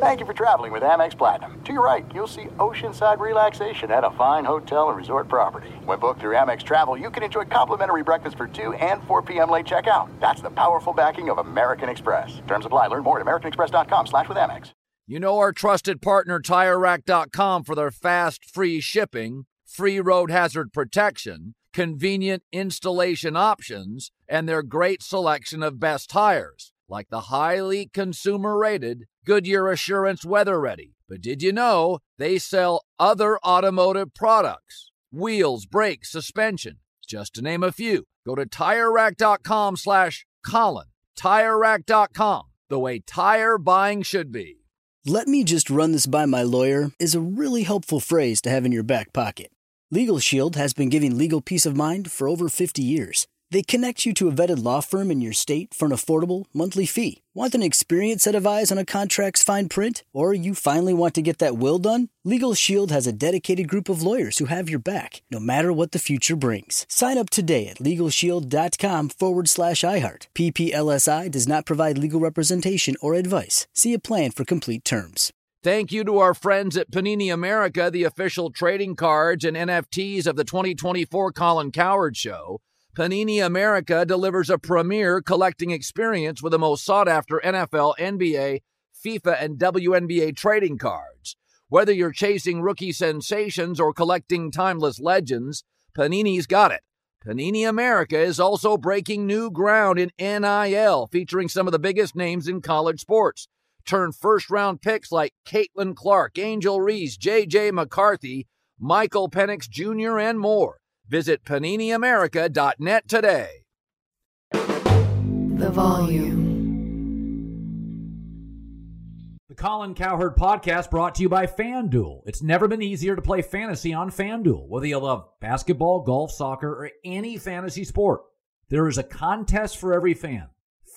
Thank you for traveling with Amex Platinum. To your right, you'll see oceanside relaxation at a fine hotel and resort property. When booked through Amex Travel, you can enjoy complimentary breakfast for 2 and 4 p.m. late checkout. That's the powerful backing of American Express. Terms apply. Learn more at americanexpress.com slash with Amex. You know our trusted partner, TireRack.com, for their fast, free shipping, free road hazard protection, convenient installation options, and their great selection of best tires, like the highly consumer-rated Goodyear Assurance Weather Ready. But did you know they sell other automotive products? Wheels, brakes, suspension, just to name a few. Go to TireRack.com slash Colin. TireRack.com, the way tire buying should be. Let me just run this by my lawyer is a really helpful phrase to have in your back pocket. Legal Shield has been giving legal peace of mind for over 50 years. They connect you to a vetted law firm in your state for an affordable monthly fee. Want an experienced set of eyes on a contract's fine print? Or you finally want to get that will done? Legal Shield has a dedicated group of lawyers who have your back, no matter what the future brings. Sign up today at LegalShield.com forward slash iHeart. PPLSI does not provide legal representation or advice. See a plan for complete terms. Thank you to our friends at Panini America, the official trading cards and NFTs of the 2024 Colin Cowherd Show. Panini America delivers a premier collecting experience with the most sought after NFL, NBA, FIFA, and WNBA trading cards. Whether you're chasing rookie sensations or collecting timeless legends, Panini's got it. Panini America is also breaking new ground in NIL, featuring some of the biggest names in college sports. Turn first round picks like Caitlin Clark, Angel Reese, J.J. McCarthy, Michael Penix Jr., and more. Visit PaniniAmerica.net today. The volume. The Colin Cowherd podcast brought to you by FanDuel. It's never been easier to play fantasy on FanDuel. Whether you love basketball, golf, soccer, or any fantasy sport, there is a contest for every fan.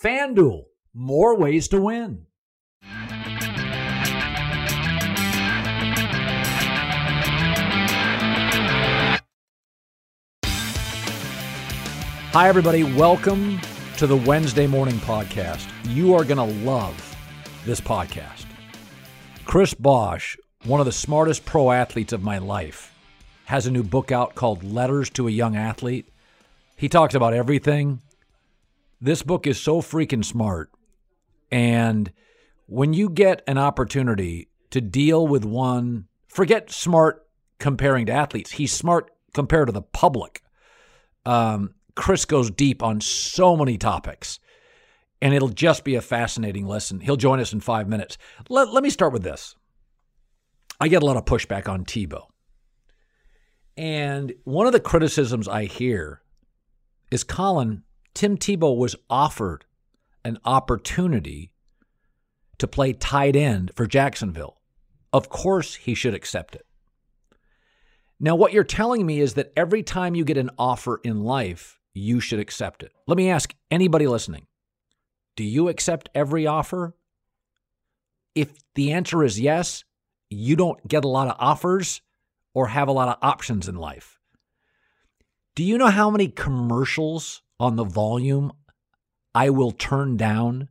FanDuel, more ways to win. Hi, everybody. Welcome to the Wednesday morning podcast. You are going to love this podcast. Chris Bosh, one of the smartest pro athletes of my life, has a new book out called Letters to a Young Athlete. He talks about everything. This book is so freaking smart. And when you get an opportunity to deal with one, forget smart comparing to athletes, he's smart compared to the public. Um, Chris goes deep on so many topics, and it'll just be a fascinating listen. He'll join us in five minutes. Let, let me start with this. I get a lot of pushback on Tebow. And one of the criticisms I hear is Colin, Tim Tebow was offered an opportunity to play tight end for Jacksonville. Of course, he should accept it. Now, what you're telling me is that every time you get an offer in life, you should accept it. Let me ask anybody listening do you accept every offer? If the answer is yes, you don't get a lot of offers or have a lot of options in life. Do you know how many commercials on the volume I will turn down?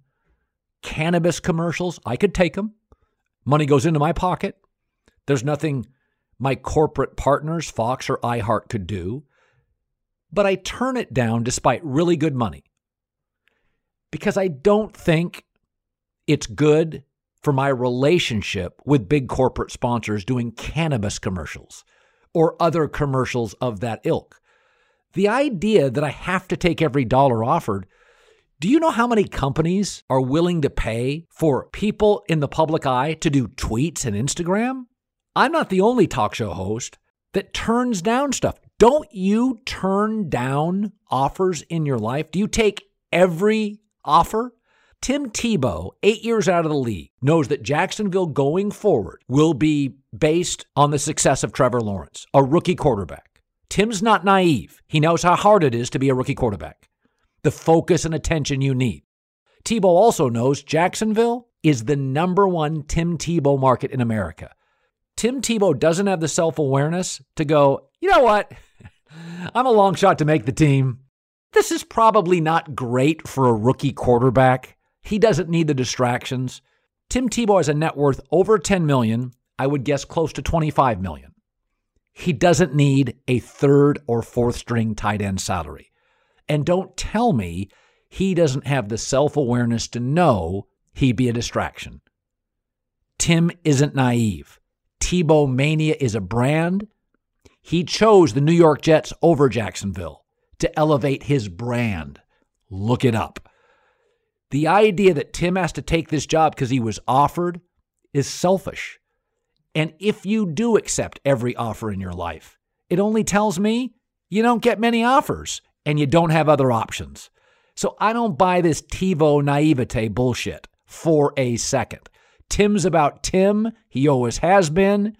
Cannabis commercials, I could take them. Money goes into my pocket. There's nothing my corporate partners, Fox or iHeart, could do but I turn it down despite really good money because I don't think it's good for my relationship with big corporate sponsors doing cannabis commercials or other commercials of that ilk. The idea that I have to take every dollar offered. Do you know how many companies are willing to pay for people in the public eye to do tweets and Instagram? I'm not the only talk show host that turns down stuff. Don't you turn down offers in your life? Do you take every offer? Tim Tebow, eight years out of the league, knows that Jacksonville going forward will be based on the success of Trevor Lawrence, a rookie quarterback. Tim's not naive. He knows how hard it is to be a rookie quarterback, the focus and attention you need. Tebow also knows Jacksonville is the number one Tim Tebow market in America. Tim Tebow doesn't have the self awareness to go, you know what? I'm a long shot to make the team. This is probably not great for a rookie quarterback. He doesn't need the distractions. Tim Tebow has a net worth over 10 million. I would guess close to 25 million. He doesn't need a third or fourth string tight end salary. And don't tell me he doesn't have the self awareness to know he'd be a distraction. Tim isn't naive. Tebow Mania is a brand. He chose the New York Jets over Jacksonville to elevate his brand. Look it up. The idea that Tim has to take this job because he was offered is selfish. And if you do accept every offer in your life, it only tells me you don't get many offers and you don't have other options. So I don't buy this Tebow naivete bullshit for a second. Tim's about Tim. He always has been.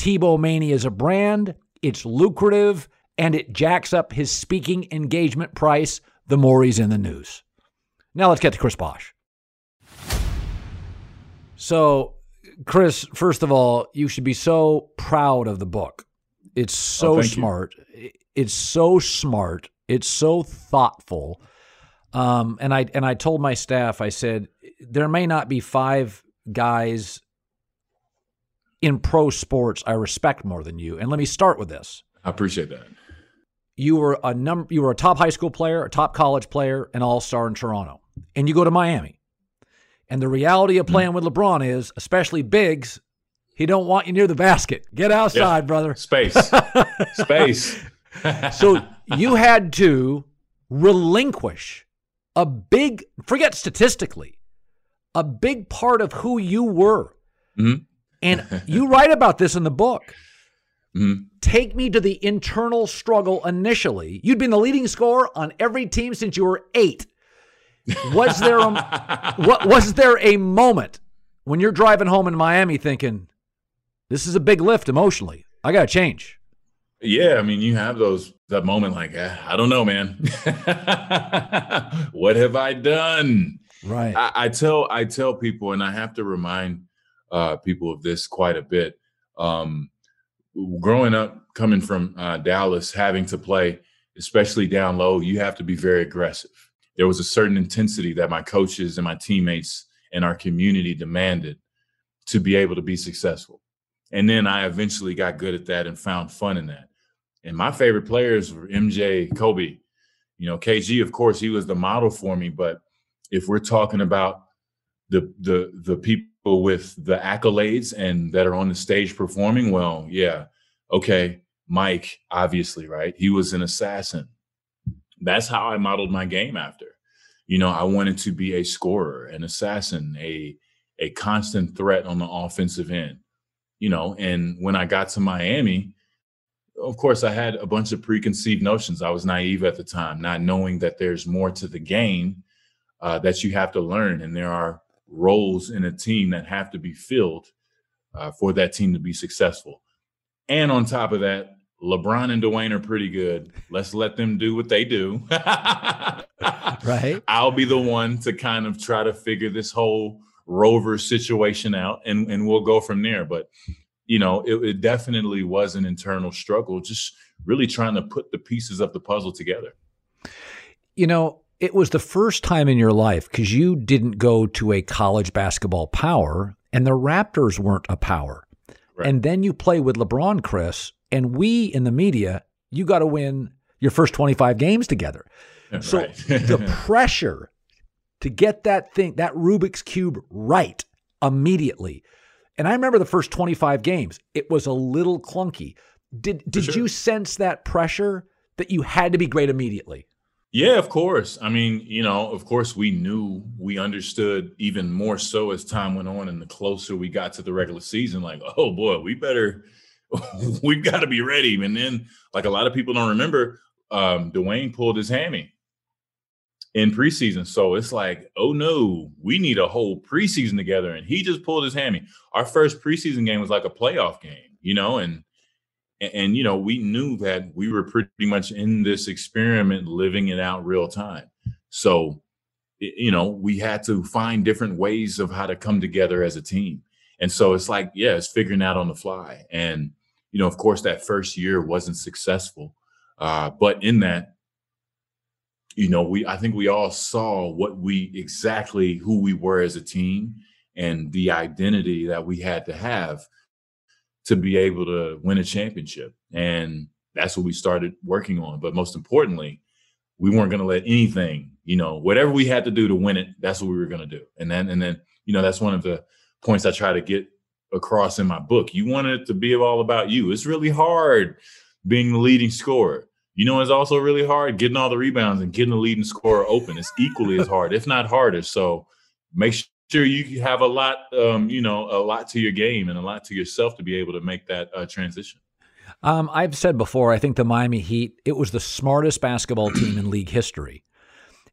Tebow Mania is a brand. It's lucrative and it jacks up his speaking engagement price the more he's in the news. Now let's get to Chris Bosh. So, Chris, first of all, you should be so proud of the book. It's so oh, smart. You. It's so smart. It's so thoughtful. Um, and I and I told my staff, I said, there may not be five guys in pro sports I respect more than you. And let me start with this. I appreciate that. You were a number you were a top high school player, a top college player, an all-star in Toronto. And you go to Miami. And the reality of playing with LeBron is, especially bigs, he don't want you near the basket. Get outside, yeah. brother. Space. Space. so you had to relinquish a big forget statistically a big part of who you were. Mm-hmm. And you write about this in the book. Mm-hmm. Take me to the internal struggle initially. You'd been the leading scorer on every team since you were eight. Was there a, what was there a moment when you're driving home in Miami thinking, this is a big lift emotionally. I got to change. Yeah, I mean, you have those that moment like, eh, I don't know, man. what have I done? Right. I, I, tell I tell people, and I have to remind uh, people of this quite a bit. Um, growing up, coming from uh, Dallas, having to play, especially down low, you have to be very aggressive. There was a certain intensity that my coaches and my teammates and our community demanded to be able to be successful. And then I eventually got good at that and found fun in that. And my favorite players were MJ, Kobe. You know, KG, of course, he was the model for me, but if we're talking about the the the people with the accolades and that are on the stage performing, well, yeah, okay, Mike, obviously, right? He was an assassin. That's how I modeled my game after. You know, I wanted to be a scorer, an assassin, a a constant threat on the offensive end. You know, and when I got to Miami, of course, I had a bunch of preconceived notions. I was naive at the time, not knowing that there's more to the game uh, that you have to learn, and there are roles in a team that have to be filled uh, for that team to be successful. And on top of that, LeBron and Dwyane are pretty good. Let's let them do what they do. right. I'll be the one to kind of try to figure this whole rover situation out, and and we'll go from there. But you know, it, it definitely was an internal struggle, just really trying to put the pieces of the puzzle together. You know, it was the first time in your life because you didn't go to a college basketball power and the Raptors weren't a power. Right. And then you play with LeBron, Chris, and we in the media, you got to win your first 25 games together. So right. the pressure to get that thing, that Rubik's Cube right immediately. And I remember the first 25 games, it was a little clunky. Did did sure. you sense that pressure that you had to be great immediately? Yeah, of course. I mean, you know, of course, we knew, we understood even more so as time went on, and the closer we got to the regular season, like, oh boy, we better, we've got to be ready. And then, like a lot of people don't remember, um, Dwyane pulled his hammy in preseason, so it's like, oh no, we need a whole preseason together, and he just pulled his hammy. Our first preseason game was like a playoff game, you know, and and, and, you know we knew that we were pretty much in this experiment living it out real time. So you know we had to find different ways of how to come together as a team. And so it's like yeah it's figuring out on the fly. And you know of course that first year wasn't successful uh, but in that you know we i think we all saw what we exactly who we were as a team and the identity that we had to have to be able to win a championship. And that's what we started working on. But most importantly, we weren't going to let anything, you know, whatever we had to do to win it, that's what we were going to do. And then, and then, you know, that's one of the points I try to get across in my book. You want it to be all about you. It's really hard being the leading scorer. You know, it's also really hard getting all the rebounds and getting the leading scorer open. It's equally as hard, if not harder. So make sure you have a lot, um, you know, a lot to your game and a lot to yourself to be able to make that uh, transition. Um, I've said before, I think the Miami Heat, it was the smartest basketball team in league history.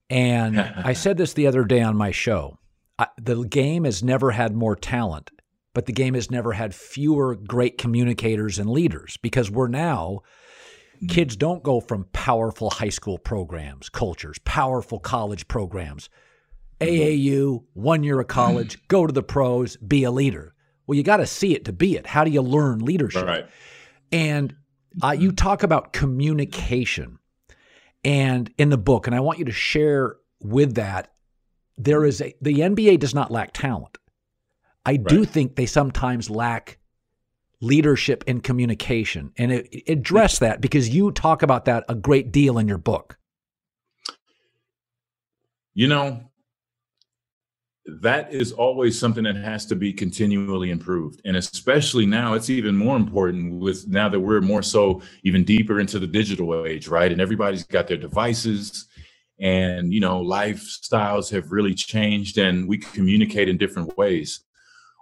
And I said this the other day on my show. I, the game has never had more talent, but the game has never had fewer great communicators and leaders because we're now mm. kids don't go from powerful high school programs, cultures, powerful college programs. AAU, one year of college, go to the pros, be a leader. Well, you got to see it to be it. How do you learn leadership? Right. And uh, you talk about communication and in the book, and I want you to share with that there is a the NBA does not lack talent. I right. do think they sometimes lack leadership and communication. And it, it address that because you talk about that a great deal in your book. You know, that is always something that has to be continually improved. And especially now it's even more important with now that we're more so even deeper into the digital age right? And everybody's got their devices and you know lifestyles have really changed and we communicate in different ways.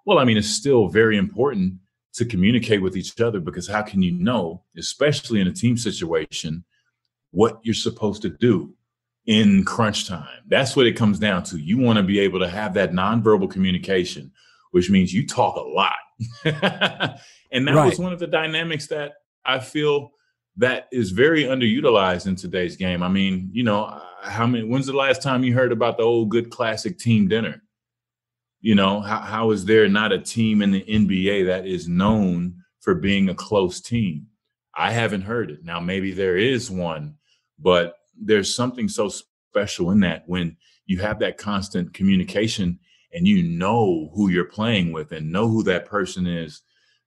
Well i mean it's still very important to communicate with each other because how can you know especially in a team situation what you're supposed to do in crunch time. That's what it comes down to. You want to be able to have that nonverbal communication, which means you talk a lot. and that right. was one of the dynamics that I feel that is very underutilized in today's game. I mean, you know, uh, how many when's the last time you heard about the old good classic team dinner? You know, how, how is there not a team in the NBA that is known for being a close team? I haven't heard it. Now maybe there is one, but there's something so special in that when you have that constant communication and you know who you're playing with and know who that person is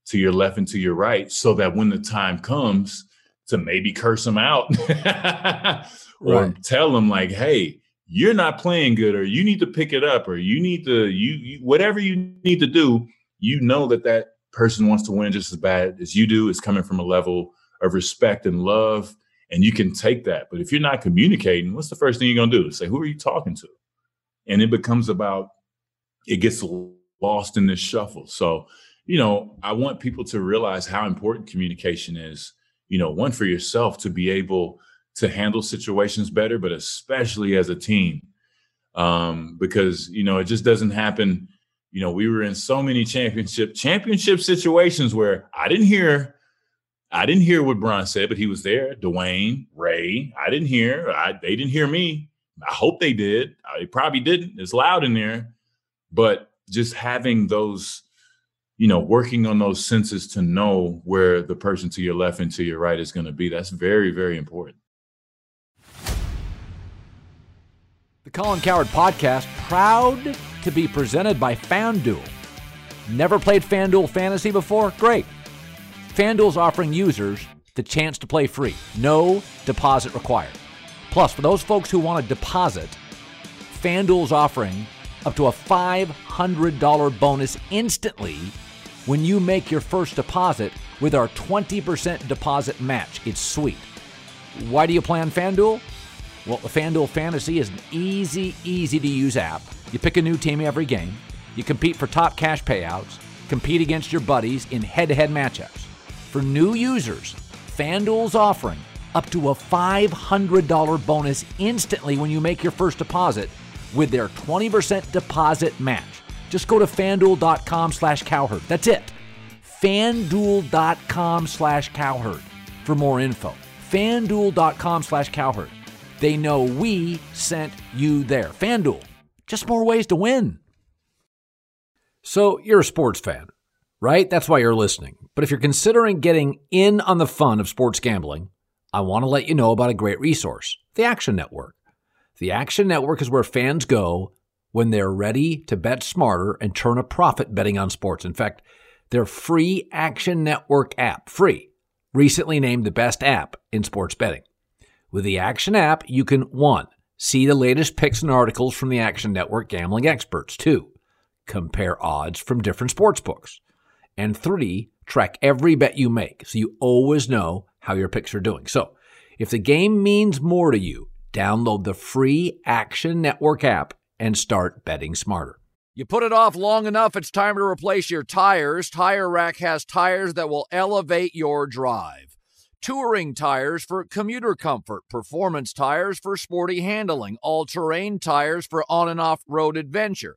to your left and to your right so that when the time comes to maybe curse them out or right. tell them like hey you're not playing good or you need to pick it up or you need to you, you whatever you need to do you know that that person wants to win just as bad as you do it's coming from a level of respect and love and you can take that. But if you're not communicating, what's the first thing you're going to do? Say, who are you talking to? And it becomes about, it gets lost in this shuffle. So, you know, I want people to realize how important communication is, you know, one for yourself to be able to handle situations better, but especially as a team. Um, because, you know, it just doesn't happen. You know, we were in so many championship championship situations where I didn't hear I didn't hear what Bron said, but he was there. Dwyane, Ray, I didn't hear. I, they didn't hear me. I hope they did. They probably didn't. It's loud in there. But just having those, you know, working on those senses to know where the person to your left and to your right is going to be, that's very, very important. The Colin Cowherd Podcast, proud to be presented by FanDuel. Never played FanDuel Fantasy before? Great. FanDuel's offering users the chance to play free, no deposit required. Plus, for those folks who want to deposit, FanDuel's offering up to a $500 bonus instantly when you make your first deposit with our 20% deposit match. It's sweet. Why do you play on FanDuel? Well, the FanDuel Fantasy is an easy, easy to use app. You pick a new team every game, you compete for top cash payouts, compete against your buddies in head to head matchups. For new users, FanDuel's offering up to a $500 bonus instantly when you make your first deposit with their 20% deposit match. Just go to fanduel.com slash cowherd. That's it. fanduel.com slash cowherd for more info. fanduel.com slash cowherd. They know we sent you there. FanDuel, just more ways to win. So you're a sports fan right? That's why you're listening. But if you're considering getting in on the fun of sports gambling, I want to let you know about a great resource the Action Network. The Action Network is where fans go when they're ready to bet smarter and turn a profit betting on sports. In fact, their free Action Network app, free, recently named the best app in sports betting. With the Action app, you can one, see the latest picks and articles from the Action Network gambling experts, two, compare odds from different sports books, and three, track every bet you make so you always know how your picks are doing. So, if the game means more to you, download the free Action Network app and start betting smarter. You put it off long enough, it's time to replace your tires. Tire Rack has tires that will elevate your drive. Touring tires for commuter comfort, performance tires for sporty handling, all terrain tires for on and off road adventure.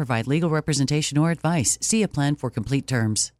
provide legal representation or advice. See a plan for complete terms.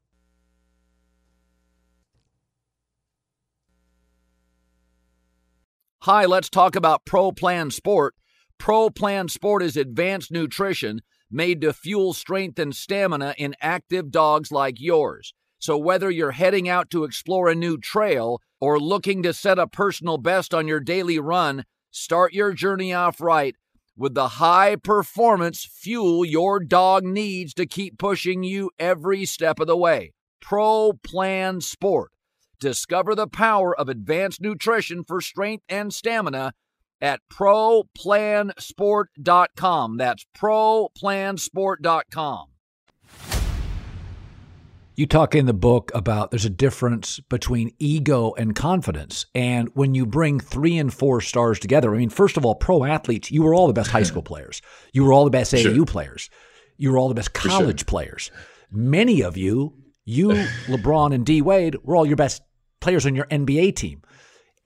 Hi, let's talk about Pro Plan Sport. Pro Plan Sport is advanced nutrition made to fuel strength and stamina in active dogs like yours. So, whether you're heading out to explore a new trail or looking to set a personal best on your daily run, start your journey off right with the high performance fuel your dog needs to keep pushing you every step of the way. Pro Plan Sport. Discover the power of advanced nutrition for strength and stamina at ProPlansport.com. That's ProPlansport.com. You talk in the book about there's a difference between ego and confidence. And when you bring three and four stars together, I mean, first of all, pro athletes, you were all the best high school players. You were all the best AAU sure. players. You were all the best college sure. players. Many of you, you, LeBron, and D Wade, were all your best players on your NBA team.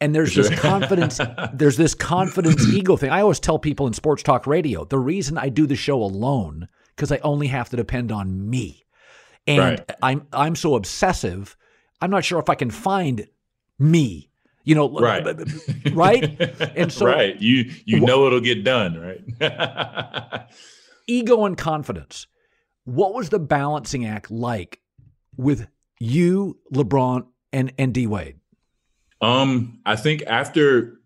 And there's sure. this confidence, there's this confidence ego thing. I always tell people in sports talk radio, the reason I do the show alone, because I only have to depend on me. And right. I'm I'm so obsessive, I'm not sure if I can find me. You know, right? right? And so, right, you you know it'll get done, right? ego and confidence. What was the balancing act like with you, LeBron, and and D Wade? Um, I think after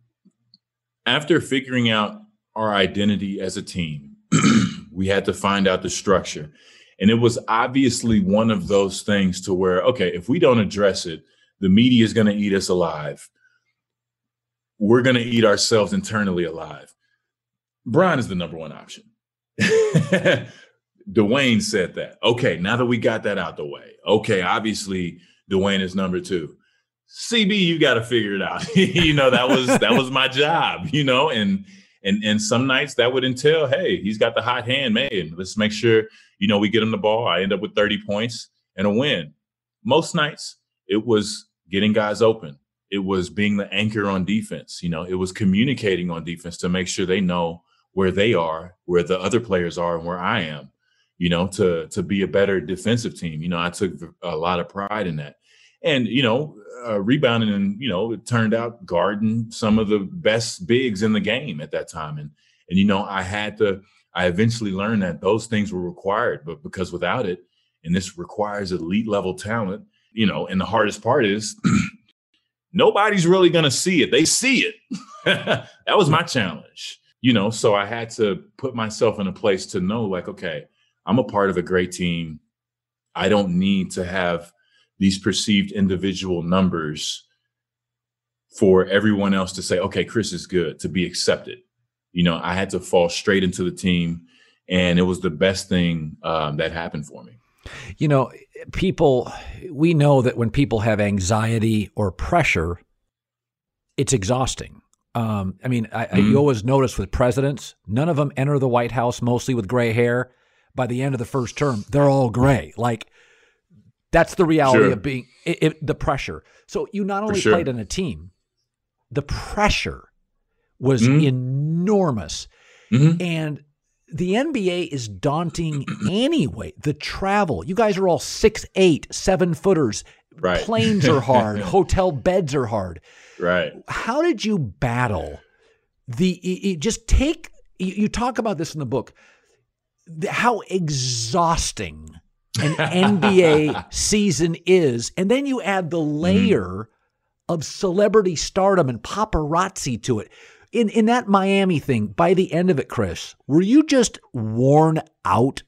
after figuring out our identity as a team, we had to find out the structure. And it was obviously one of those things to where, okay, if we don't address it, the media is going to eat us alive. We're going to eat ourselves internally alive. Bron is the number one option. Dwyane said that. Okay, now that we got that out the way, okay, obviously Dwyane is number two. CB, you got to figure it out. you know, that was that was my job, you know, and and and some nights that would entail, hey, he's got the hot hand, man. Let's make sure you know, we get him the ball. I end up with 30 points and a win. Most nights it was getting guys open. It was being the anchor on defense. You know, it was communicating on defense to make sure they know where they are, where the other players are, and where I am. you know, to to be a better defensive team. You know, I took a lot of pride in that. And, you know, uh, rebounding and, you know, it turned out guarding some of the best bigs in the game at that time. And and you know, I had to I eventually learned that those things were required, but because without it, and this requires elite level talent, you know, and the hardest part is nobody's really going to see it. They see it. that was my challenge, you know. So I had to put myself in a place to know, like, okay, I'm a part of a great team. I don't need to have these perceived individual numbers for everyone else to say, okay, Chris is good to be accepted. You know, I had to fall straight into the team, and it was the best thing um, that happened for me. You know, people, we know that when people have anxiety or pressure, it's exhausting. Um, I mean, I, mm-hmm. you always notice with presidents, none of them enter the White House mostly with gray hair. By the end of the first term, they're all gray. Like, that's the reality sure. of being it, it, the pressure. So you not only sure. played in a team, the pressure was mm-hmm. enormous. Mm-hmm. And the NBA is daunting anyway. The travel, you guys are all six, eight, seven footers. Right. Planes are hard. Hotel beds are hard. Right. How did you battle the? You just take. You talk about this in the book. How exhausting an NBA season is, and then you add the mm-hmm. layer mm-hmm. of celebrity stardom and paparazzi to it in in that Miami thing, by the end of it, Chris, were you just worn out?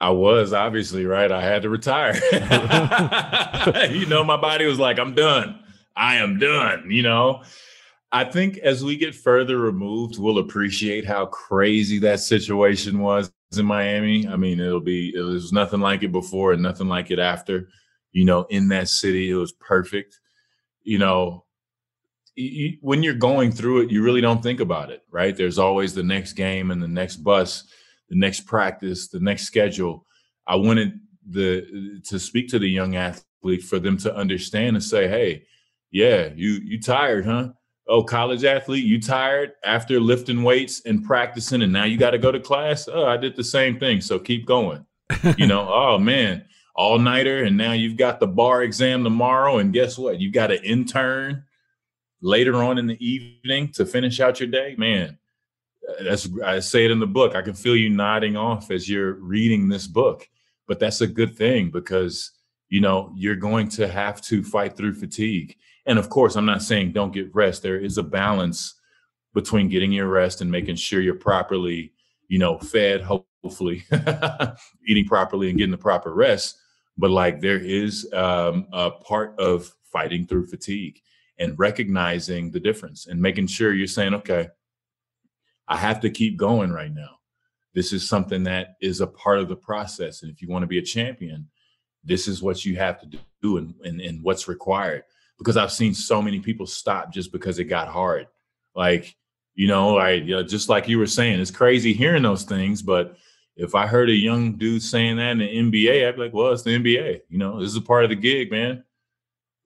I was obviously right. I had to retire. you know, my body was like, I'm done. I am done. You know, I think as we get further removed, we'll appreciate how crazy that situation was in Miami. I mean, it'll be, it was nothing like it before and nothing like it after. You know, in that city, it was perfect. You know, you, when you're going through it, you really don't think about it, right? There's always the next game and the next bus, the next practice, the next schedule. I wanted the to speak to the young athlete for them to understand and say, "Hey, yeah, you you tired, huh? Oh, college athlete, you tired after lifting weights and practicing, and now you got to go to class. Oh, I did the same thing, so keep going. you know, oh man, all nighter, and now you've got the bar exam tomorrow, and guess what? You got an intern later on in the evening to finish out your day, man, that's I say it in the book. I can feel you nodding off as you're reading this book. But that's a good thing because you know you're going to have to fight through fatigue. And of course, I'm not saying don't get rest. There is a balance between getting your rest and making sure you're properly, you know, fed, hopefully eating properly and getting the proper rest. But like there is um, a part of fighting through fatigue and recognizing the difference and making sure you're saying, okay, I have to keep going right now. This is something that is a part of the process. And if you want to be a champion, this is what you have to do and, and, and what's required. Because I've seen so many people stop just because it got hard. Like, you know, I you know, just like you were saying, it's crazy hearing those things. But if I heard a young dude saying that in the NBA, I'd be like, well, it's the NBA. You know, this is a part of the gig, man.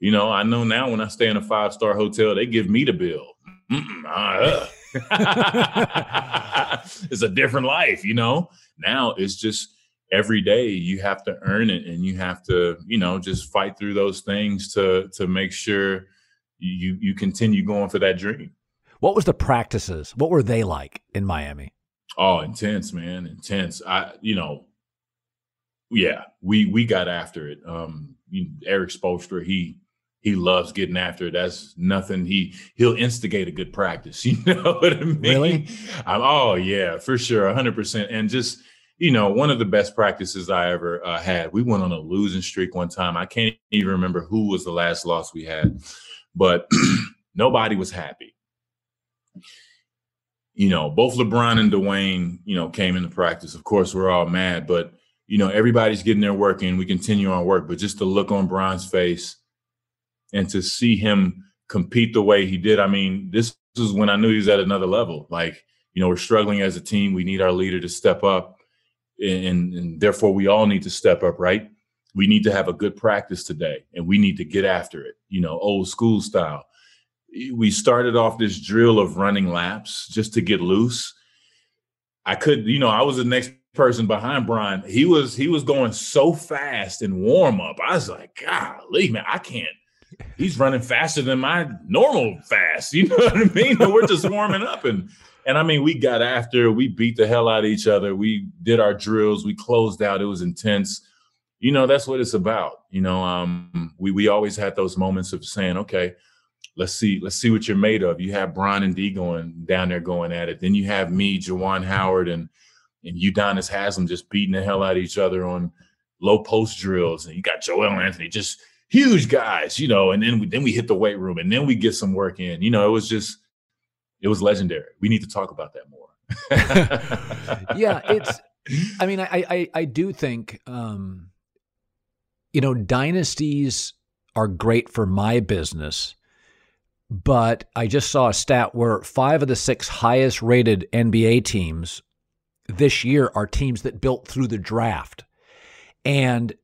You know, I know now when I stay in a five star hotel, they give me the bill. Uh. it's a different life, you know. Now it's just every day you have to earn it, and you have to, you know, just fight through those things to to make sure you you continue going for that dream. What was the practices? What were they like in Miami? Oh, intense, man, intense. I, you know, yeah, we we got after it. Um, Erik Spoelstra, he he loves getting after it. That's nothing. He he'll instigate a good practice. You know what I mean? Really? I'm, oh yeah, for sure, hundred percent. And just you know, one of the best practices I ever uh, had. We went on a losing streak one time. I can't even remember who was the last loss we had, but nobody was happy. You know, both LeBron and Dwyane, you know, came into practice. Of course, we're all mad, but you know, everybody's getting their work in. We continue on work, but just to look on Bron's face and to see him compete the way he did. I mean, this is when I knew he was at another level. Like, you know, we're struggling as a team. We need our leader to step up, and, and therefore we all need to step up, right? We need to have a good practice today, and we need to get after it. You know, old school style. We started off this drill of running laps just to get loose. I could, you know, I was the next person behind Bron, he was he was going so fast in warm up. I was like, golly, man, I can't. He's running faster than my normal fast. You know what I mean? We're just warming up and and I mean, we got after, we beat the hell out of each other. We did our drills, we closed out. It was intense. You know, that's what it's about. You know, um, we we always had those moments of saying, okay, let's see, let's see what you're made of. You have Bron and D going down there going at it. Then you have me, Juwan Howard, and and Udonis Haslem just beating the hell out of each other on low post drills. And you got Joel Anthony, just huge guys, you know. And then we, then we hit the weight room, and then we get some work in. You know, it was just it was legendary. We need to talk about that more. yeah, it's. I mean, I I I do think, um, you know, dynasties are great for my business but I just saw a stat where five of the six highest rated NBA teams this year are teams that built through the draft. And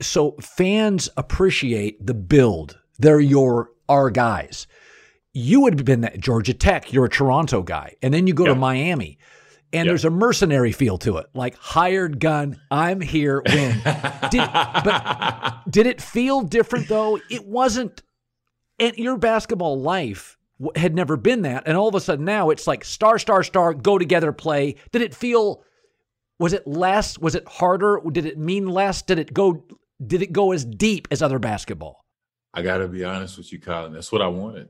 so fans appreciate the build. They're your our guys. You would have been at Georgia Tech, you're a Toronto guy. And then you go yeah. to Miami. And yeah. there's a mercenary feel to it, like hired gun, I'm here, win. did, but did it feel different though? It wasn't and your basketball life had never been that. And all of a sudden now it's like star, star, star, go together, play. Did it feel, was it less? Was it harder? Did it mean less? Did it go, did it go as deep as other basketball? I got to be honest with you, Colin. That's what I wanted.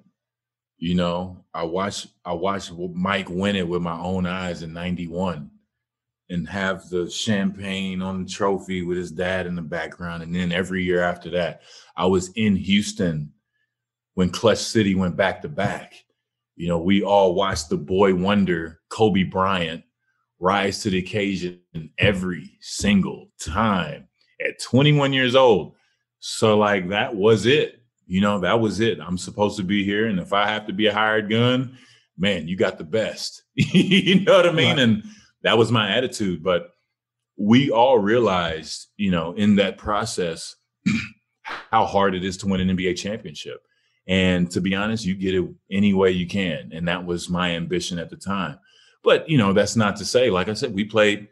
You know, I watched, I watched Mike win it with my own eyes in 91 and have the champagne on the trophy with his dad in the background. And then every year after that, I was in Houston when Clutch City went back to back. You know, we all watched the boy wonder Kobe Bryant rise to the occasion every single time at 21 years old. So, like, that was it. You know, that was it. I'm supposed to be here. And if I have to be a hired gun, man, you got the best. you know what I mean? Right. And that was my attitude. But we all realized, you know, in that process, how hard it is to win an NBA championship. And to be honest, you get it any way you can. And that was my ambition at the time. But, you know, that's not to say, like I said, we played,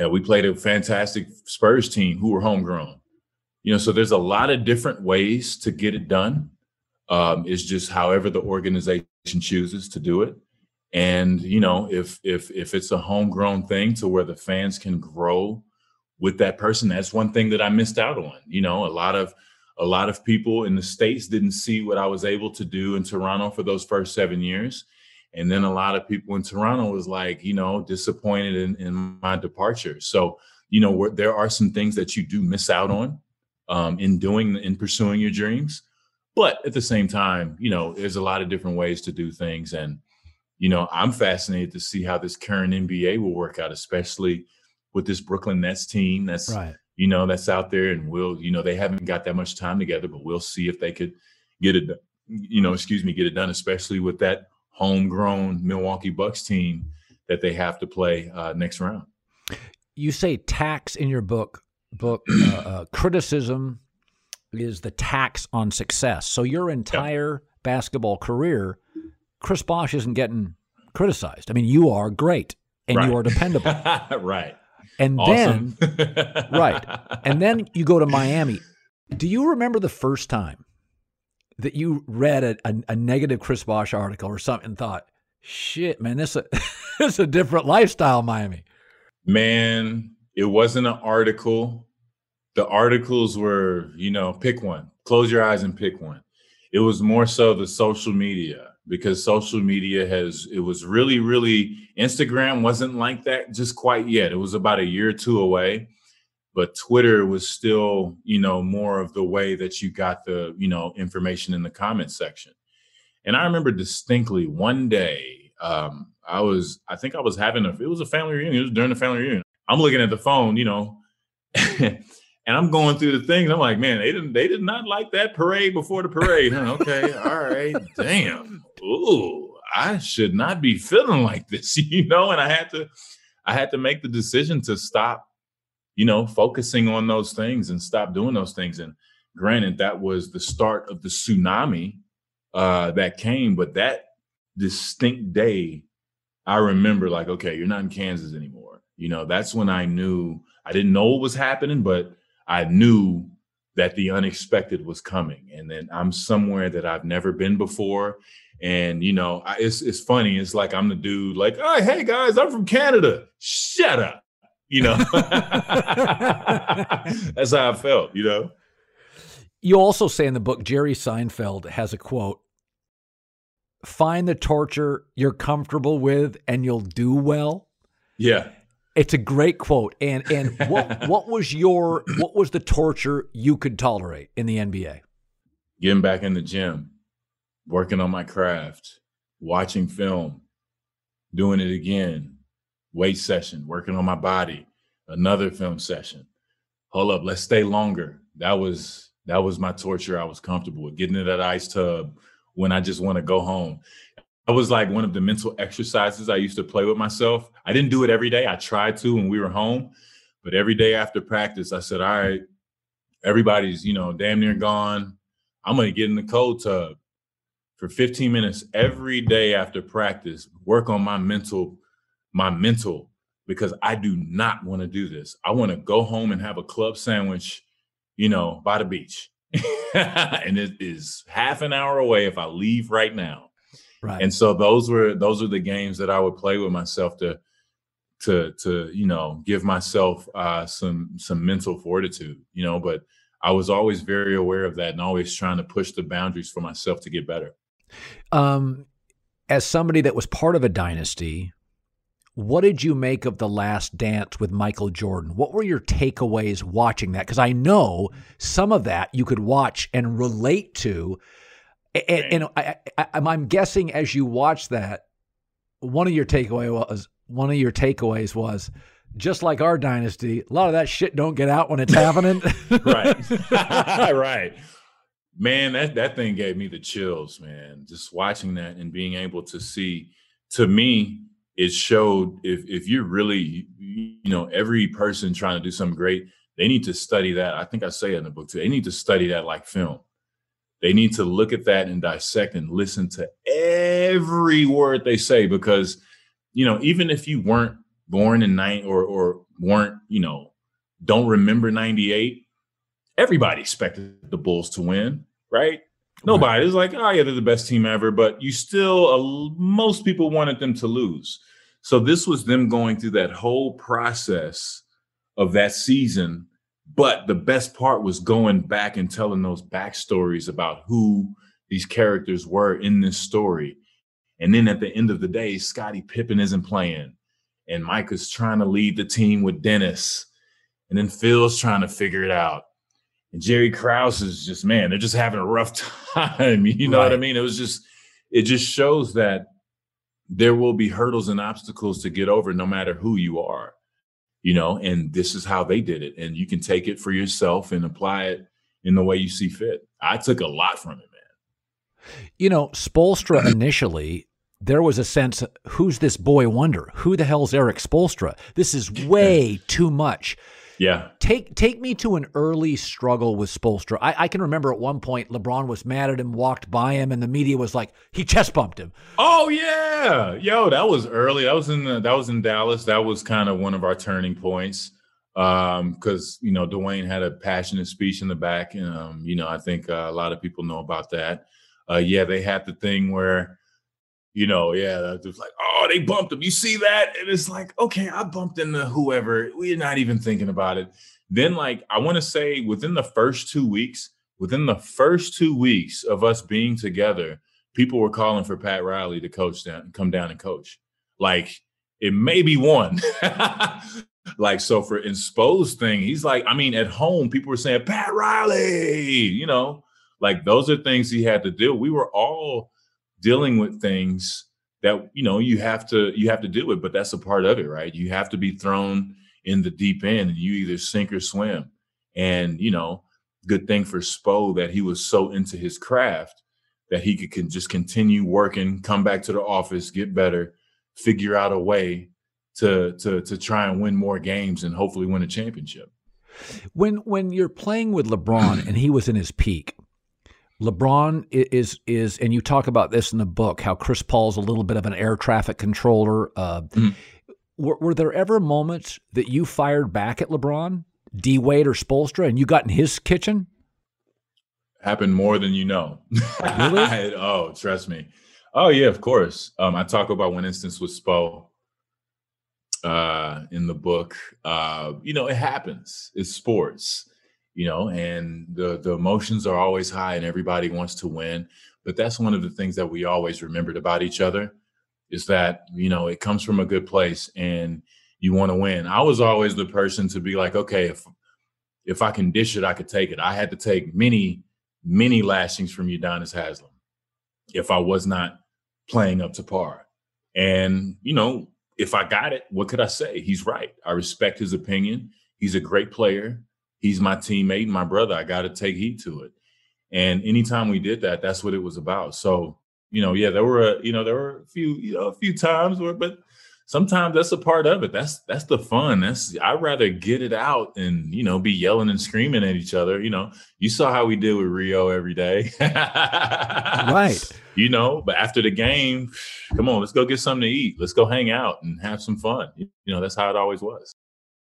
uh, we played a fantastic Spurs team who were homegrown. You know, so there's a lot of different ways to get it done. Um, it's just however the organization chooses to do it. And, you know, if if if it's a homegrown thing to where the fans can grow with that person, that's one thing that I missed out on. You know, a lot of a lot of people in the states didn't see what I was able to do in Toronto for those first seven years, and then a lot of people in Toronto was like, you know, disappointed in, in my departure. So, you know, there are some things that you do miss out on um, in doing in pursuing your dreams, but at the same time, you know, there's a lot of different ways to do things, and you know, I'm fascinated to see how this current NBA will work out, especially with this Brooklyn Nets team that's right you know, that's out there. And we'll, you know, they haven't got that much time together, but we'll see if they could get it, you know, excuse me, get it done, especially with that homegrown Milwaukee Bucks team that they have to play uh, next round. You say tax in your book, book uh, uh, criticism is the tax on success. So your entire yep. basketball career, Chris Bosh isn't getting criticized. I mean, you are great and right. you are dependable. right. And awesome. then, right. And then you go to Miami. Do you remember the first time that you read a, a, a negative Chris Bosh article or something and thought, shit, man, this is a, this is a different lifestyle, Miami? Man, it wasn't an article. The articles were, you know, pick one, close your eyes and pick one. It was more so the social media because social media has it was really really Instagram wasn't like that just quite yet. It was about a year or two away, but Twitter was still, you know, more of the way that you got the, you know, information in the comment section. And I remember distinctly one day, um, I was, I think I was having a, it was a family reunion. It was during the family reunion. I'm looking at the phone, you know, and I'm going through the things. I'm like, man, they didn't, they did not like that parade before the parade. okay, all right, damn ooh, I should not be feeling like this, you know. And I had to, I had to make the decision to stop, you know, focusing on those things and stop doing those things. And granted, that was the start of the tsunami uh, that came, but that distinct day, I remember like, okay, you're not in Kansas anymore You know, that's when I knew I didn't know what was happening, but I knew that the unexpected was coming. And then I'm somewhere that I've never been before. And you know, I, it's it's funny. It's like I'm the dude, like, oh, hey guys, I'm from Canada. Shut up. You know, that's how I felt. You know. You also say in the book, Jerry Seinfeld has a quote Find the torture you're comfortable with and you'll do well. Yeah. It's a great quote. And and what what was your what was the torture you could tolerate in the NBA? Getting back in the gym, working on my craft, watching film, doing it again, weight session, working on my body, another film session. Hold up, let's stay longer. That was that was my torture. I was comfortable with getting in that ice tub when I just want to go home. That was like one of the mental exercises I used to play with myself. I didn't do it every day. I tried to when we were home, but every day after practice, I said, "All right, everybody's you know damn near gone. I'm gonna get in the cold tub for 15 minutes every day after practice. Work on my mental, my mental, because I do not want to do this. I want to go home and have a club sandwich, you know, by the beach." and it is half an hour away if I leave right now. Right. And so those were those are the games that I would play with myself to to to you know give myself uh, some some mental fortitude, you know. But I was always very aware of that and always trying to push the boundaries for myself to get better. Um, as somebody that was part of a dynasty, what did you make of the last dance with Michael Jordan? What were your takeaways watching that? Because I know some of that you could watch and relate to. And, and I, am guessing as you watch that, one of your takeaway was one of your takeaways was just like our dynasty, a lot of that shit don't get out when it's happening. right. right. Man, that, that thing gave me the chills, man. Just watching that and being able to see, to me, it showed if if you're really you know every person trying to do something great they need to study that i think i say it in the book too they need to study that like film they need to look at that and dissect and listen to every word they say because you know even if you weren't born in nine or or weren't you know don't remember 98 everybody expected the bulls to win right Nobody. It's like, oh yeah, they're the best team ever, but you still, uh, most people wanted them to lose. So this was them going through that whole process of that season. But the best part was going back and telling those backstories about who these characters were in this story. And then at the end of the day, Scottie Pippen isn't playing, and Mike is trying to lead the team with Dennis, and then Phil's trying to figure it out and Jerry Krause is just man, they're just having a rough time. You know right. what I mean? It was just it just shows that there will be hurdles and obstacles to get over no matter who you are. You know, and this is how they did it. And you can take it for yourself and apply it in the way you see fit. I took a lot from it, man. You know, Spoelstra initially there was a sense who's this boy wonder? Who the hell's Erik Spoelstra? This is way too much. Yeah. Take take me to an early struggle with Spoelstra. I, I, can remember at one point LeBron was mad at him, walked by him, and the media was like, he chest bumped him. Oh yeah. Yo, that was early. That was in the, that was in Dallas. That was kind of one of our turning points. Um, because you know, Dwyane had a passionate speech in the back. And um, you know, I think uh, a lot of people know about that. Uh, yeah, they had the thing where you know, yeah, just like, oh, they bumped him. You see that? And it's like, okay, I bumped into whoever. We're not even thinking about it. Then, like, I want to say within the first two weeks, within the first two weeks of us being together, people were calling for Pat Riley to coach down, come down and coach. Like, it may be one. like, so for Inspo's thing, he's like, I mean, at home, people were saying, Pat Riley, you know, like those are things he had to do. We were all dealing with things that you know you have to you have to do it but that's a part of it right? You have to be thrown in the deep end and you either sink or swim. And you know good thing for spo that he was so into his craft that he could just continue working come back to the office get better figure out a way to to to try and win more games and hopefully win a championship. When when you're playing with lebron and he was in his peak LeBron is is, and you talk about this in the book how Chris Paul's a little bit of an air traffic controller. Uh, mm were, were there ever moments that you fired back at LeBron, D Wade, or Spoelstra, and you got in his kitchen? Happened more than you know. Really? oh, trust me. Oh yeah, of course. Um, I talk about one instance with Spo uh, in the book. Uh, you know, it happens. It's sports. You know, and the the emotions are always high, and everybody wants to win. But that's one of the things that we always remembered about each other is that you know it comes from a good place, and you want to win. I was always the person to be like, okay, if if I can dish it, I could take it. I had to take many, many lashings from Udonis Haslem if I was not playing up to par. And, you know, if I got it, what could I say? He's right. I respect his opinion. He's a great player. He's my teammate, my brother. I got to take heed to it. And anytime we did that, that's what it was about. So, you know, yeah, there were, a, you know, there were a few, you know, a few times where, but sometimes that's a part of it. That's that's the fun. That's I'd rather get it out and you know be yelling and screaming at each other. You know, you saw how we did with Rio every day, right? You know, but after the game, come on, let's go get something to eat. Let's go hang out and have some fun. You know, that's how it always was.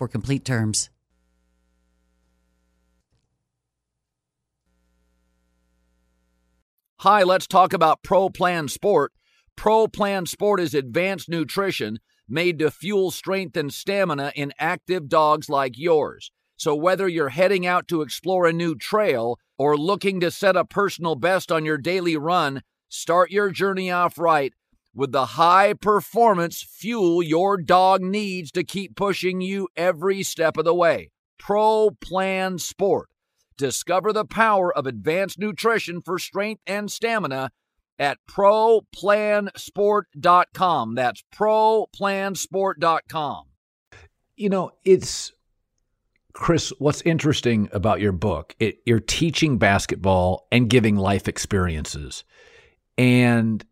for complete terms. Hi, let's talk about Pro Plan Sport. Pro Plan Sport is advanced nutrition made to fuel strength and stamina in active dogs like yours. So, whether you're heading out to explore a new trail or looking to set a personal best on your daily run, start your journey off right with the high performance fuel your dog needs to keep pushing you every step of the way. Pro Plan Sport. Discover the power of advanced nutrition for strength and stamina at ProPlansport.com. That's ProPlansport.com. You know, it's Chris, what's interesting about your book, it, you're teaching basketball and giving life experiences. And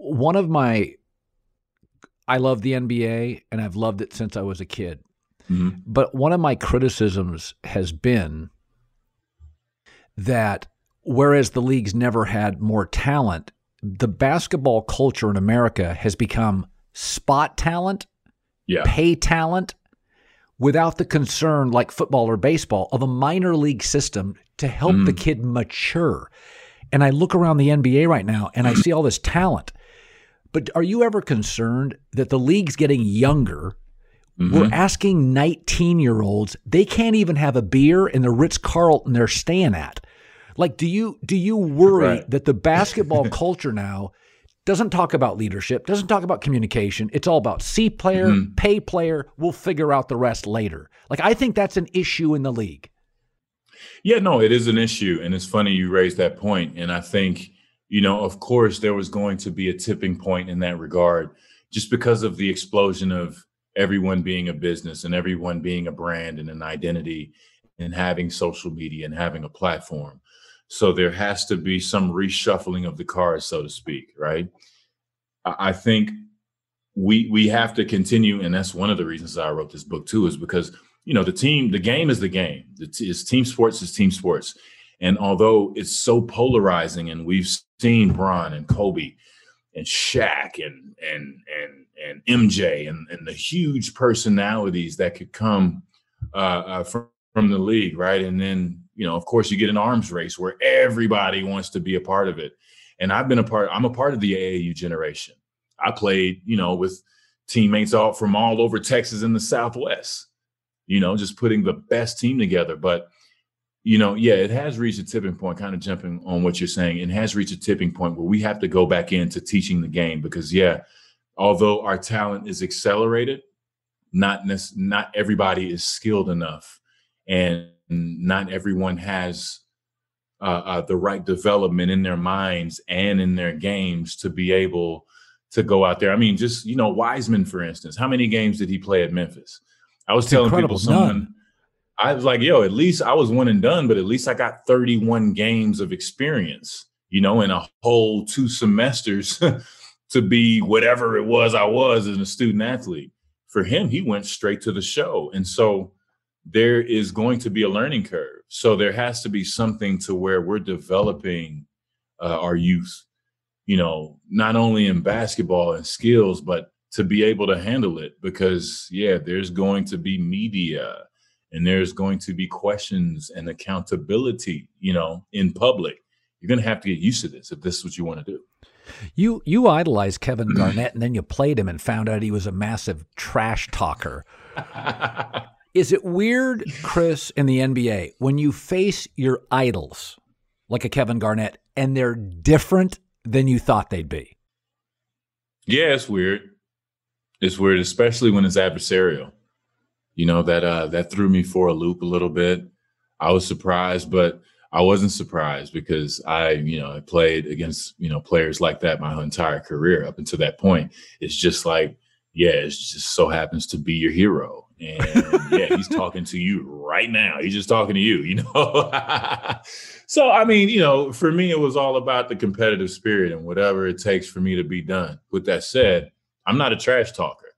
one of my I love the NBA and I've loved it since I was a kid. Mm-hmm. But one of my criticisms has been that whereas the league's never had more talent, the basketball culture in America has become spot talent, yeah. pay talent, without the concern, like football or baseball, of a minor league system to help mm. the kid mature. And I look around the NBA right now and I see all this talent. But are you ever concerned that the league's getting younger? Mm-hmm. We're asking 19 year olds, they can't even have a beer in the Ritz Carlton they're staying at. Like, do you do you worry right. that the basketball culture now doesn't talk about leadership, doesn't talk about communication. It's all about C player, mm-hmm. pay player. We'll figure out the rest later. Like, I think that's an issue in the league. Yeah, no, it is an issue. And it's funny you raised that point. And I think, you know, of course, there was going to be a tipping point in that regard just because of the explosion of everyone being a business and everyone being a brand and an identity and having social media and having a platform. So there has to be some reshuffling of the cards, so to speak, right? I think we we have to continue, and that's one of the reasons I wrote this book too, is because you know the team, the game is the game. It's team sports is team sports, and although it's so polarizing, and we've seen Bron and Kobe and Shaq and and and and MJ and and the huge personalities that could come uh, uh, from from the league, right? And then you know, of course, you get an arms race where everybody wants to be a part of it. And I've been a part, I'm a part of the AAU generation. I played, you know, with teammates all from all over Texas and the Southwest, you know, just putting the best team together. But, you know, yeah, it has reached a tipping point, kind of jumping on what you're saying. It has reached a tipping point where we have to go back into teaching the game because, yeah, although our talent is accelerated, not not everybody is skilled enough. And not everyone has uh, uh, the right development in their minds and in their games to be able to go out there. I mean, just you know, Wiseman, for instance, how many games did he play at Memphis? I was it's telling people someone. None. I was like, yo, at least I was one and done, but at least I got 31 games of experience, you know, in a whole two semesters to be whatever it was I was as a student athlete. For him, he went straight to the show. And so there is going to be a learning curve. So there has to be something to where we're developing uh, our youth, you know, not only in basketball and skills, but to be able to handle it because, yeah, there's going to be media and there's going to be questions and accountability, you know, in public. You're going to have to get used to this if this is what you want to do. You you idolized Kevin Garnett and then you played him and found out he was a massive trash talker. Is it weird, Chris, in the NBA, when you face your idols like a Kevin Garnett and they're different than you thought they'd be? Yeah, it's weird. It's weird, especially when it's adversarial. You know, that uh that threw me for a loop a little bit. I was surprised, but I wasn't surprised because I, you know, I played against, you know, players like that my entire career up until that point. It's just like, yeah, it just so happens to be your hero and yeah, he's talking to you right now. He's just talking to you, you know. so I mean, you know, for me, it was all about the competitive spirit and whatever it takes for me to be done. With that said, I'm not a trash talker.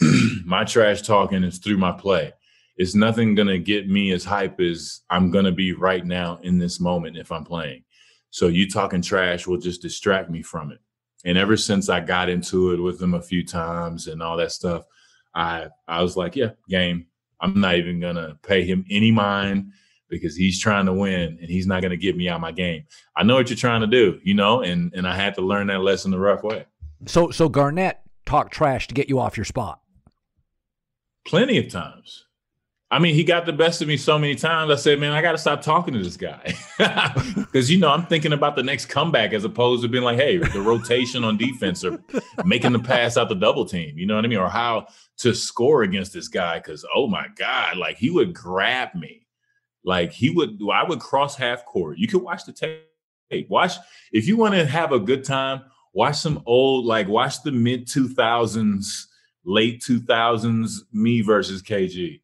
my trash talking is through my play. It's nothing gonna get me as hype as I'm gonna be right now in this moment if I'm playing. So you talking trash will just distract me from it. And ever since I got into it with them a few times and all that stuff, I I was like, yeah, game. I'm not even gonna pay him any mind because he's trying to win and he's not gonna get me out my game. I know what you're trying to do, you know, and and I had to learn that lesson the rough way. So so Garnett talked trash to get you off your spot. Plenty of times. I mean, he got the best of me so many times. I said, man, I got to stop talking to this guy. Because, you know, I'm thinking about the next comeback as opposed to being like, hey, the rotation on defense or making the pass out the double team. You know what I mean? Or how to score against this guy. Because, oh my God, like he would grab me. Like he would, I would cross half court. You could watch the tape. Watch, if you want to have a good time, watch some old, like watch the mid 2000s, late 2000s me versus KG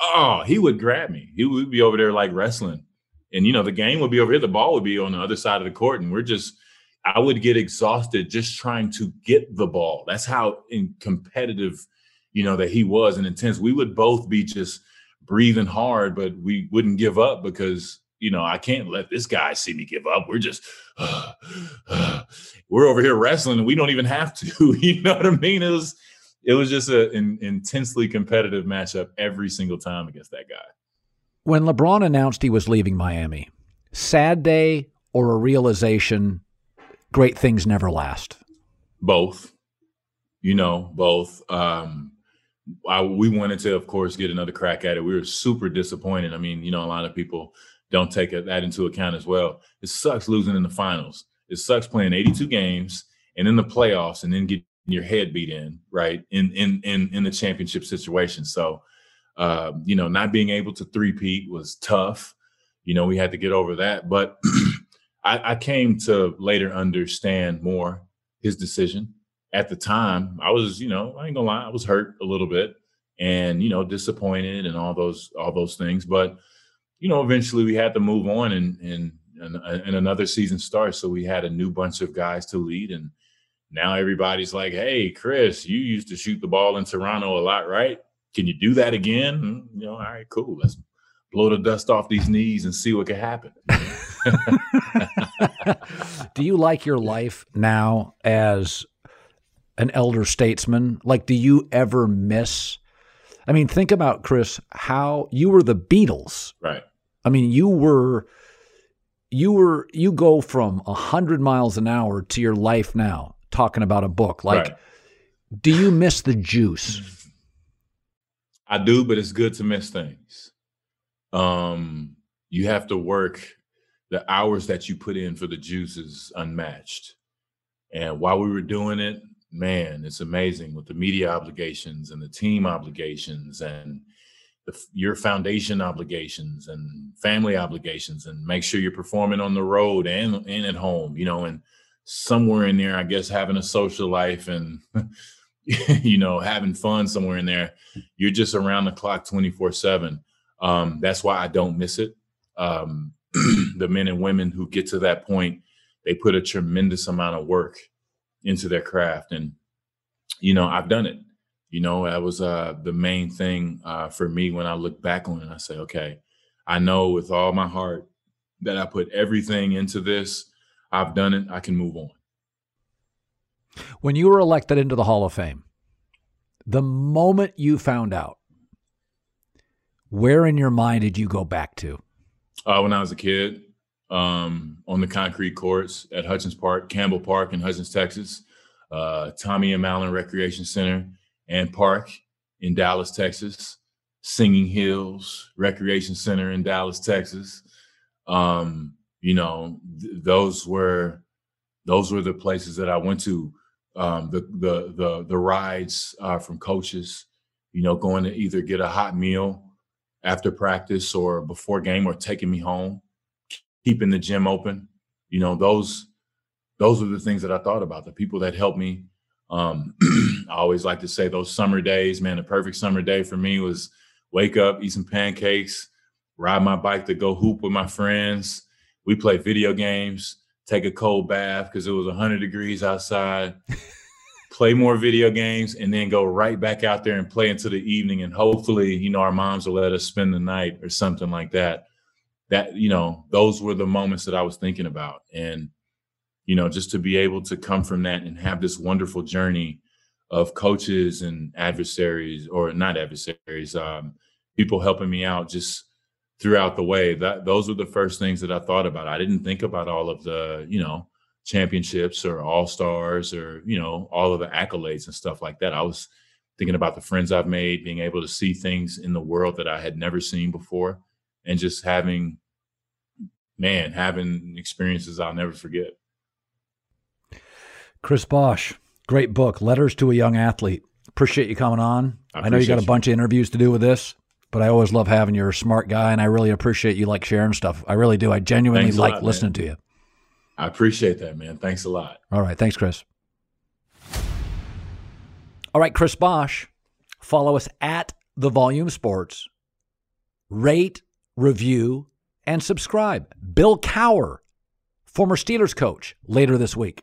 oh, he would grab me. He would be over there like wrestling. And you know, the game would be over here, the ball would be on the other side of the court, and we're just I would get exhausted just trying to get the ball. That's how competitive, you know, that he was and intense. We would both be just breathing hard, but we wouldn't give up because you know I can't let this guy see me give up. We're just we're over here wrestling and we don't even have to. you know what I mean? It was it was just an intensely competitive matchup every single time against that guy. When LeBron announced he was leaving Miami, sad day or a realization great things never last? Both. You know, both. Um, I, we wanted to, of course, get another crack at it. We were super disappointed. I mean, you know, a lot of people don't take that into account as well. It sucks losing in the finals. It sucks playing 82 games and in the playoffs, and then get your head beat in, right? In in in in the championship situation. So, uh, you know, not being able to three-peat was tough. You know, we had to get over that. But I, I came to later understand more his decision. At the time, I was, you know, I ain't gonna lie, I was hurt a little bit and you know disappointed and all those all those things but you know eventually we had to move on and and and, and another season starts so we had a new bunch of guys to lead and now everybody's like hey chris you used to shoot the ball in toronto a lot right? Can you do that again? And, you know all right cool. Let's blow the dust off these knees and see what can happen. Do you like your life now as an elder statesman? Like do you ever miss I mean, think about Chris, how you were the Beatles. Right. I mean, you were you were you go from a hundred miles an hour to your life now talking about a book. Like, right. do you miss the juice? I do, but it's good to miss things. Um, you have to work the hours that you put in for the juice is unmatched. And while we were doing it, man, it's amazing with the media obligations and the team obligations and the, your foundation obligations and family obligations and make sure you're performing on the road and and at home, you know, and somewhere in there, I guess having a social life and you know having fun somewhere in there. You're just around the clock 24 seven. Um, that's why I don't miss it. Um, the men and women who get to that point, they put a tremendous amount of work into their craft. And, you know, I've done it. You know, that was uh, the main thing uh, for me when I look back on it. I say, okay, I know with all my heart that I put everything into this. I've done it. I can move on. When you were elected into the Hall of Fame, the moment you found out, where in your mind did you go back to? Uh, when I was a kid, um, on the concrete courts at Hutchins Park, Campbell Park in Hutchins, Texas, uh, Tommie M. Allen Recreation Center and Park in Dallas, Texas, Singing Hills Recreation Center in Dallas, Texas. Um, you know, th- those were those were the places that I went to. Um, the the the the rides uh, from coaches, you know, going to either get a hot meal after practice or before game or taking me home keeping the gym open. You know, those those are the things that I thought about. The people that helped me. Um, I always like to say those summer days, man. The perfect summer day for me was wake up, eat some pancakes, ride my bike to go hoop with my friends. We play video games, take a cold bath because it was 100 degrees outside. play more video games and then go right back out there and play into the evening and hopefully you know our moms will let us spend the night or something like that that you know those were the moments that i was thinking about and you know just to be able to come from that and have this wonderful journey of coaches and adversaries or not adversaries um, people helping me out just throughout the way that those were the first things that i thought about i didn't think about all of the you know championships or all stars or you know all of the accolades and stuff like that i was thinking about the friends i've made being able to see things in the world that i had never seen before and just having man having experiences I'll never forget. Chris Bosh, great book, Letters to a Young Athlete. Appreciate you coming on. I, I know you got a you. bunch of interviews to do with this, but I always love having you. You're a smart guy, and I really appreciate you like sharing stuff. I really do. I genuinely like lot, listening man. to you. I appreciate that, man. Thanks a lot. All right. Thanks, Chris. All right, Chris Bosh. Follow us at the Volume Sports. Rate review, and subscribe. Bill Cowher, former Steelers coach, later this week.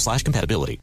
slash compatibility.